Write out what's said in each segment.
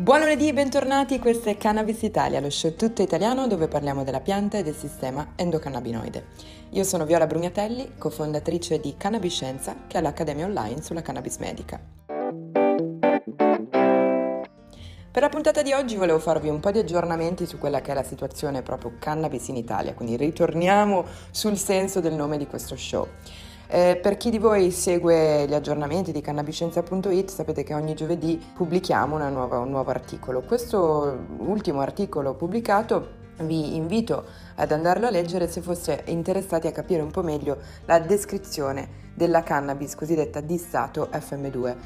Buon lunedì e bentornati, questo è Cannabis Italia, lo show tutto italiano dove parliamo della pianta e del sistema endocannabinoide. Io sono Viola Brugnatelli, cofondatrice di Cannabiscienza, che è l'accademia online sulla cannabis medica. Per la puntata di oggi volevo farvi un po' di aggiornamenti su quella che è la situazione proprio cannabis in Italia, quindi ritorniamo sul senso del nome di questo show. Eh, per chi di voi segue gli aggiornamenti di cannabiscienza.it sapete che ogni giovedì pubblichiamo nuova, un nuovo articolo. Questo ultimo articolo pubblicato vi invito ad andarlo a leggere se foste interessati a capire un po' meglio la descrizione della cannabis cosiddetta di stato FM2.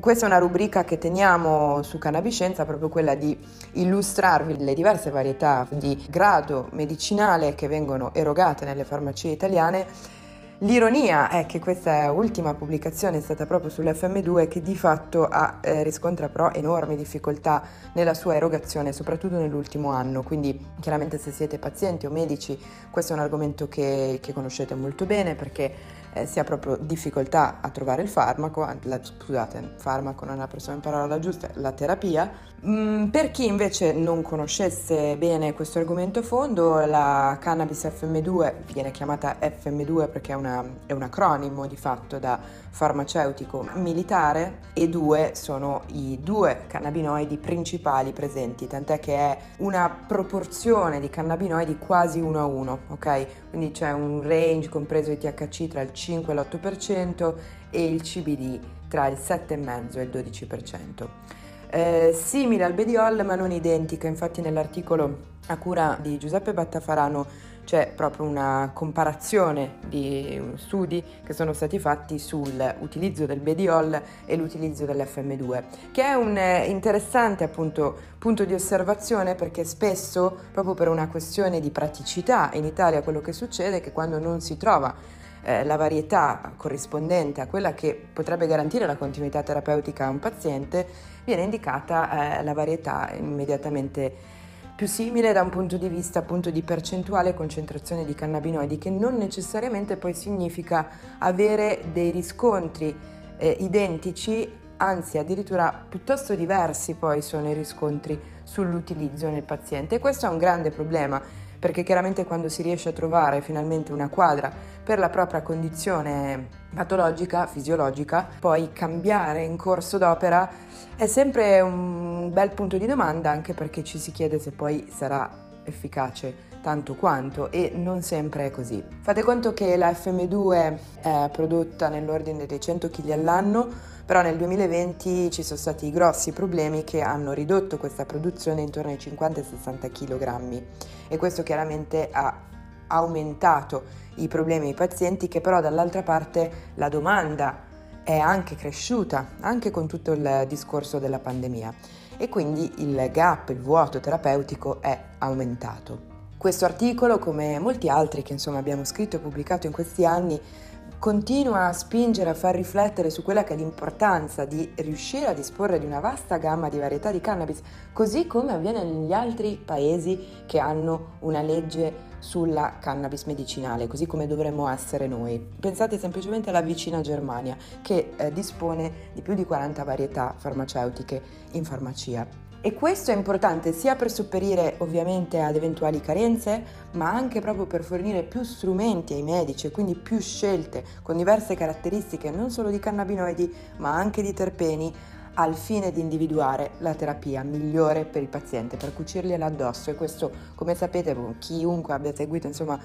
Questa è una rubrica che teniamo su Cannabiscienza, proprio quella di illustrarvi le diverse varietà di grado medicinale che vengono erogate nelle farmacie italiane L'ironia è che questa ultima pubblicazione è stata proprio sull'FM2 che di fatto ha, eh, riscontra però enormi difficoltà nella sua erogazione, soprattutto nell'ultimo anno, quindi chiaramente se siete pazienti o medici questo è un argomento che, che conoscete molto bene perché eh, si ha proprio difficoltà a trovare il farmaco, la, scusate, farmaco non è la persona in parola giusta, la terapia. Mm, per chi invece non conoscesse bene questo argomento a fondo, la cannabis FM2 viene chiamata FM2 perché è, una, è un acronimo di fatto da farmaceutico militare e due sono i due cannabinoidi principali presenti, tant'è che è una proporzione di cannabinoidi quasi uno a uno, ok? Quindi c'è un range compreso di THC tra il 5 e l'8% e il CBD tra il 7,5 e il 12%. Eh, simile al Bediol ma non identica, infatti nell'articolo a cura di Giuseppe Battafarano c'è proprio una comparazione di studi che sono stati fatti sull'utilizzo del Bediol e l'utilizzo dell'FM2, che è un eh, interessante appunto punto di osservazione perché spesso, proprio per una questione di praticità, in Italia quello che succede è che quando non si trova eh, la varietà corrispondente a quella che potrebbe garantire la continuità terapeutica a un paziente, viene indicata eh, la varietà immediatamente più simile da un punto di vista appunto di percentuale e concentrazione di cannabinoidi, che non necessariamente poi significa avere dei riscontri eh, identici, anzi addirittura piuttosto diversi poi sono i riscontri sull'utilizzo nel paziente. E questo è un grande problema perché chiaramente quando si riesce a trovare finalmente una quadra per la propria condizione patologica, fisiologica, poi cambiare in corso d'opera è sempre un bel punto di domanda anche perché ci si chiede se poi sarà efficace tanto quanto e non sempre è così. Fate conto che la FM2 è prodotta nell'ordine dei 100 kg all'anno, però nel 2020 ci sono stati grossi problemi che hanno ridotto questa produzione intorno ai 50 60 kg e questo chiaramente ha aumentato i problemi ai pazienti che però dall'altra parte la domanda è anche cresciuta, anche con tutto il discorso della pandemia e quindi il gap, il vuoto terapeutico è aumentato. Questo articolo, come molti altri che insomma abbiamo scritto e pubblicato in questi anni, continua a spingere a far riflettere su quella che è l'importanza di riuscire a disporre di una vasta gamma di varietà di cannabis, così come avviene negli altri paesi che hanno una legge sulla cannabis medicinale, così come dovremmo essere noi. Pensate semplicemente alla vicina Germania, che eh, dispone di più di 40 varietà farmaceutiche in farmacia. E questo è importante sia per sopperire ovviamente ad eventuali carenze, ma anche proprio per fornire più strumenti ai medici e quindi più scelte con diverse caratteristiche non solo di cannabinoidi, ma anche di terpeni al fine di individuare la terapia migliore per il paziente, per cucirgliela addosso e questo come sapete chiunque abbia seguito insomma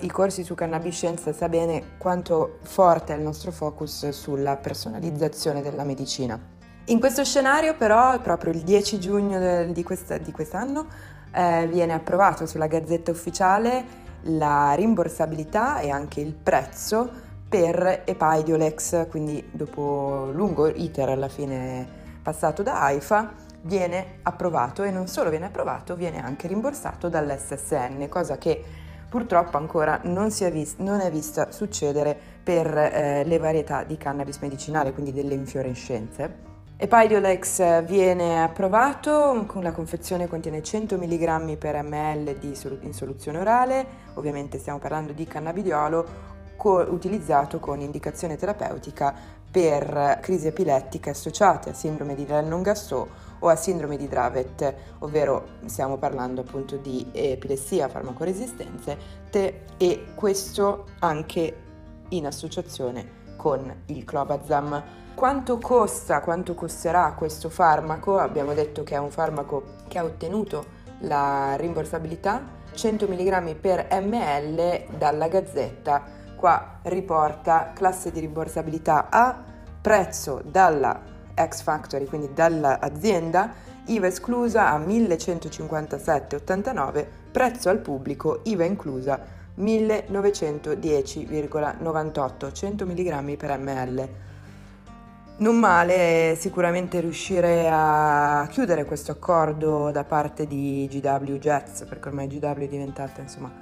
i corsi su cannabiscienza sa bene quanto forte è il nostro focus sulla personalizzazione della medicina. In questo scenario però, proprio il 10 giugno di, questa, di quest'anno, eh, viene approvato sulla Gazzetta Ufficiale la rimborsabilità e anche il prezzo per Epaidiolex, quindi dopo lungo iter alla fine passato da AIFA, viene approvato e non solo viene approvato, viene anche rimborsato dall'SSN, cosa che purtroppo ancora non, è, vist- non è vista succedere per eh, le varietà di cannabis medicinale, quindi delle infiorescenze. Epidiolex viene approvato, la confezione contiene 100 mg per ml sol- in soluzione orale, ovviamente stiamo parlando di cannabidiolo, co- utilizzato con indicazione terapeutica per crisi epilettiche associate a sindrome di Lennon-Gastaut o a sindrome di Dravet, ovvero stiamo parlando appunto di epilessia, farmacoresistenze e questo anche in associazione con il clobazam. Quanto costa, quanto costerà questo farmaco? Abbiamo detto che è un farmaco che ha ottenuto la rimborsabilità 100 mg per ml dalla Gazzetta. Qua riporta classe di rimborsabilità A, prezzo dalla X Factory, quindi dall'azienda, IVA esclusa a 1157,89, prezzo al pubblico, IVA inclusa 1910,98, 100 mg per ml. Non male sicuramente riuscire a chiudere questo accordo da parte di GW Jets, perché ormai GW è diventata insomma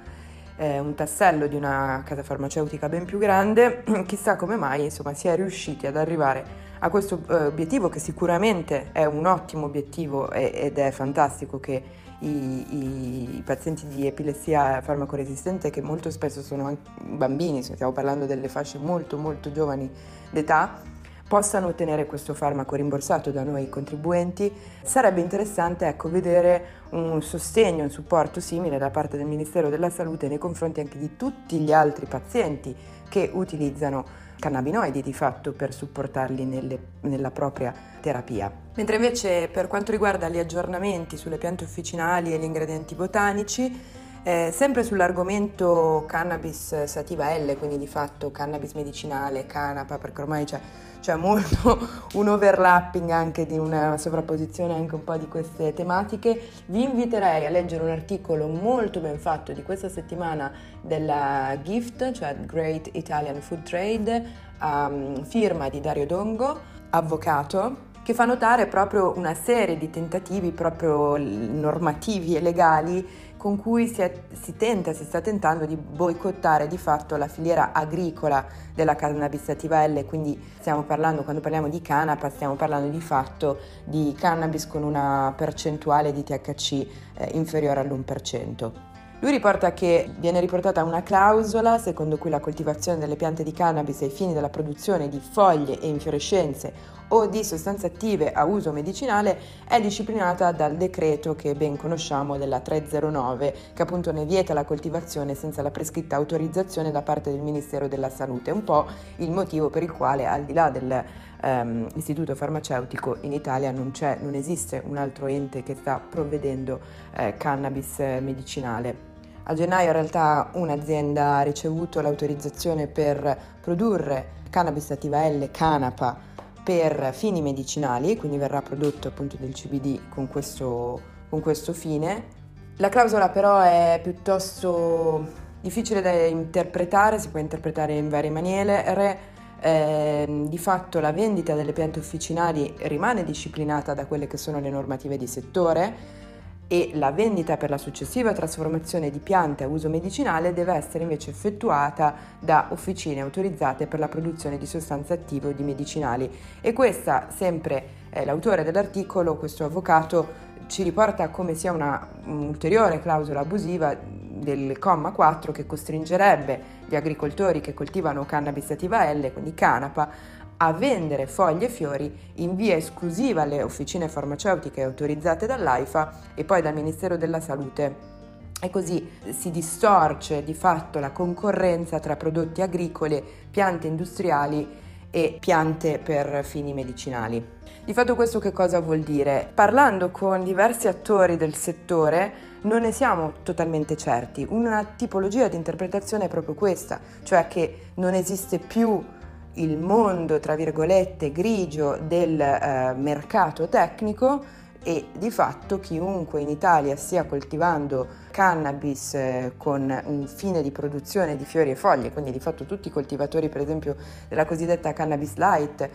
eh, un tassello di una casa farmaceutica ben più grande. Chissà come mai insomma si è riusciti ad arrivare a questo eh, obiettivo che sicuramente è un ottimo obiettivo e, ed è fantastico che i, i, pazienti di epilessia farmacoresistente che molto spesso sono bambini, stiamo parlando delle fasce molto molto giovani d'età, possano ottenere questo farmaco rimborsato da noi contribuenti, sarebbe interessante ecco, vedere un sostegno, un supporto simile da parte del Ministero della Salute nei confronti anche di tutti gli altri pazienti che utilizzano cannabinoidi di fatto per supportarli nelle, nella propria terapia. Mentre invece per quanto riguarda gli aggiornamenti sulle piante officinali e gli ingredienti botanici, eh, sempre sull'argomento cannabis sativa L, quindi di fatto cannabis medicinale, canapa, perché ormai c'è c'è molto un overlapping anche di una sovrapposizione anche un po' di queste tematiche. Vi inviterei a leggere un articolo molto ben fatto di questa settimana della GIFT, cioè Great Italian Food Trade, a firma di Dario Dongo, avvocato, che fa notare proprio una serie di tentativi proprio normativi e legali con cui si, è, si, tenta, si sta tentando di boicottare di fatto la filiera agricola della cannabis sativa L, quindi stiamo parlando, quando parliamo di canapa, stiamo parlando di fatto di cannabis con una percentuale di THC eh, inferiore all'1%. Lui riporta che viene riportata una clausola secondo cui la coltivazione delle piante di cannabis ai fini della produzione di foglie e infiorescenze o di sostanze attive a uso medicinale è disciplinata dal decreto che ben conosciamo della 309 che appunto ne vieta la coltivazione senza la prescritta autorizzazione da parte del Ministero della Salute. Un po' il motivo per il quale al di là dell'istituto ehm, farmaceutico in Italia non, non, esiste un altro ente che sta provvedendo eh, cannabis medicinale. A gennaio in realtà un'azienda ha ricevuto l'autorizzazione per produrre cannabis sativa L, canapa, per fini medicinali, quindi verrà prodotto appunto del CBD con questo, con questo fine. La clausola però è piuttosto difficile da interpretare, si può interpretare in varie maniere. Eh, di fatto la vendita delle piante officinali rimane disciplinata da quelle che sono le normative di settore, e la vendita per la successiva trasformazione di piante a uso medicinale deve essere invece effettuata da officine autorizzate per la produzione di sostanze attive o di medicinali. E questa, sempre eh, l'autore dell'articolo, questo avvocato, ci riporta come sia una un'ulteriore clausola abusiva del comma 4 che costringerebbe gli agricoltori che coltivano cannabis sativa L, quindi canapa, a vendere foglie e fiori in via esclusiva alle officine farmaceutiche autorizzate dall'AIFA e poi dal Ministero della Salute. E così si distorce di fatto la concorrenza tra prodotti agricoli, piante industriali e piante per fini medicinali. Di fatto questo che cosa vuol dire? Parlando con diversi attori del settore non ne siamo totalmente certi. Una tipologia di interpretazione è proprio questa, cioè che non esiste più il mondo, tra virgolette, grigio del eh, mercato tecnico e di fatto chiunque in Italia stia coltivando cannabis eh, con un fine di produzione di fiori e foglie, quindi di fatto tutti i coltivatori per esempio della cosiddetta cannabis light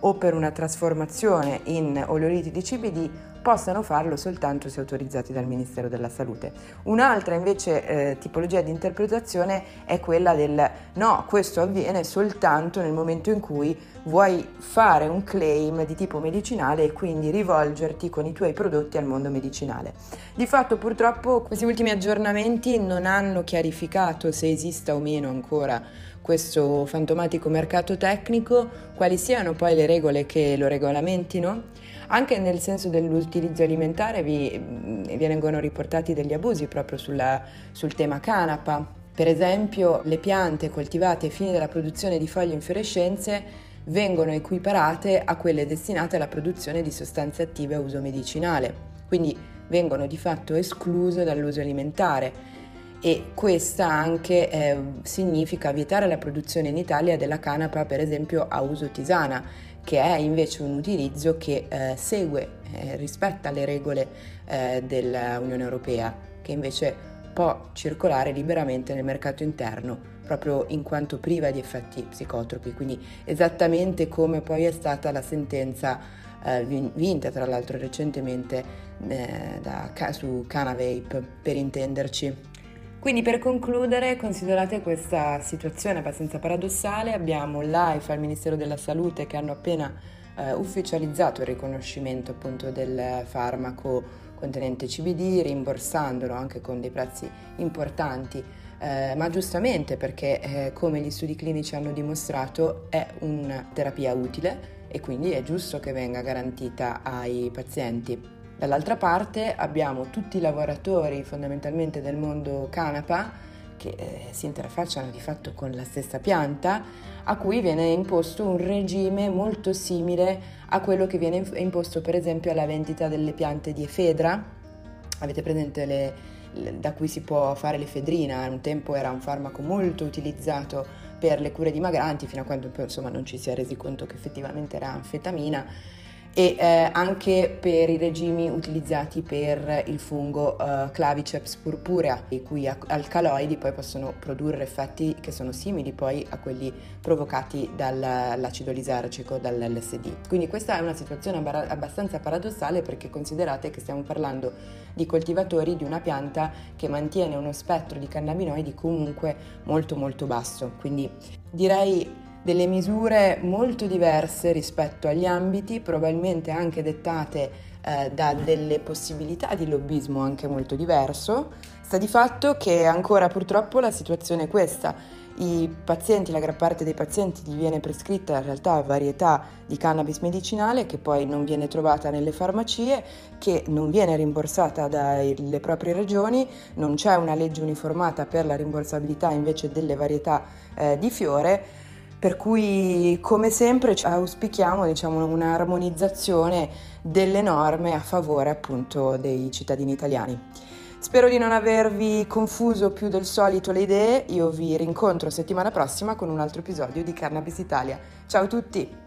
o per una trasformazione in oleoliti di CBD possano farlo soltanto se autorizzati dal Ministero della Salute. Un'altra invece eh, tipologia di interpretazione è quella del no, questo avviene soltanto nel momento in cui vuoi fare un claim di tipo medicinale e quindi rivolgerti con i tuoi prodotti al mondo medicinale. Di fatto purtroppo questi ultimi aggiornamenti non hanno chiarificato se esista o meno ancora questo fantomatico mercato tecnico, quali siano poi le regole che lo regolamentino. Anche nel senso dell'utilizzo alimentare vi, vi vengono riportati degli abusi proprio sulla, sul tema canapa. Per esempio le piante coltivate ai fini della produzione di foglie infiorescenze vengono equiparate a quelle destinate alla produzione di sostanze attive a uso medicinale, quindi vengono di fatto escluse dall'uso alimentare e questa anche eh, significa vietare la produzione in Italia della canapa per esempio a uso tisana che è invece un utilizzo che eh, segue, eh, rispetta le regole eh, dell'Unione Europea che invece può circolare liberamente nel mercato interno proprio in quanto priva di effetti psicotropi, quindi esattamente come poi è stata la sentenza eh, vinta tra l'altro recentemente eh, da, su Canavape per intenderci. Quindi per concludere, considerate questa situazione abbastanza paradossale, abbiamo l'AIFA e il Ministero della Salute che hanno appena eh, ufficializzato il riconoscimento appunto del farmaco contenente CBD, rimborsandolo anche con dei prezzi importanti, eh, ma giustamente perché eh, come gli studi clinici hanno dimostrato è una terapia utile e quindi è giusto che venga garantita ai pazienti. Dall'altra parte abbiamo tutti i lavoratori fondamentalmente del mondo canapa che eh, si interfacciano di fatto con la stessa pianta, a cui viene imposto un regime molto simile a quello che viene imposto per esempio alla vendita delle piante di efedra. Avete presente le, da cui si può fare l'efedrina? Un tempo era un farmaco molto utilizzato per le cure dimagranti, fino a quando insomma, non ci si è resi conto che effettivamente era anfetamina e eh, anche per i regimi utilizzati per il fungo uh, Claviceps purpurea, i cui alcaloidi poi possono produrre effetti che sono simili poi a quelli provocati dall'acido lisargico, dall'LSD. Quindi questa è una situazione abbastanza paradossale perché considerate che stiamo parlando di coltivatori di una pianta che mantiene uno spettro di cannabinoidi comunque molto molto basso. Quindi direi delle misure molto diverse rispetto agli ambiti, probabilmente anche dettate eh, da delle possibilità di lobbismo anche molto diverso. Sta di fatto che ancora purtroppo la situazione è questa. I pazienti, la gran parte dei pazienti gli viene prescritta in realtà varietà di cannabis medicinale che poi non viene trovata nelle farmacie, che non viene rimborsata dalle proprie regioni, non c'è una legge uniformata per la rimborsabilità invece delle varietà eh, di fiore per cui, come sempre, auspichiamo diciamo, un'armonizzazione delle norme a favore appunto dei cittadini italiani. Spero di non avervi confuso più del solito le idee, io vi rincontro settimana prossima con un altro episodio di Cannabis Italia. Ciao a tutti!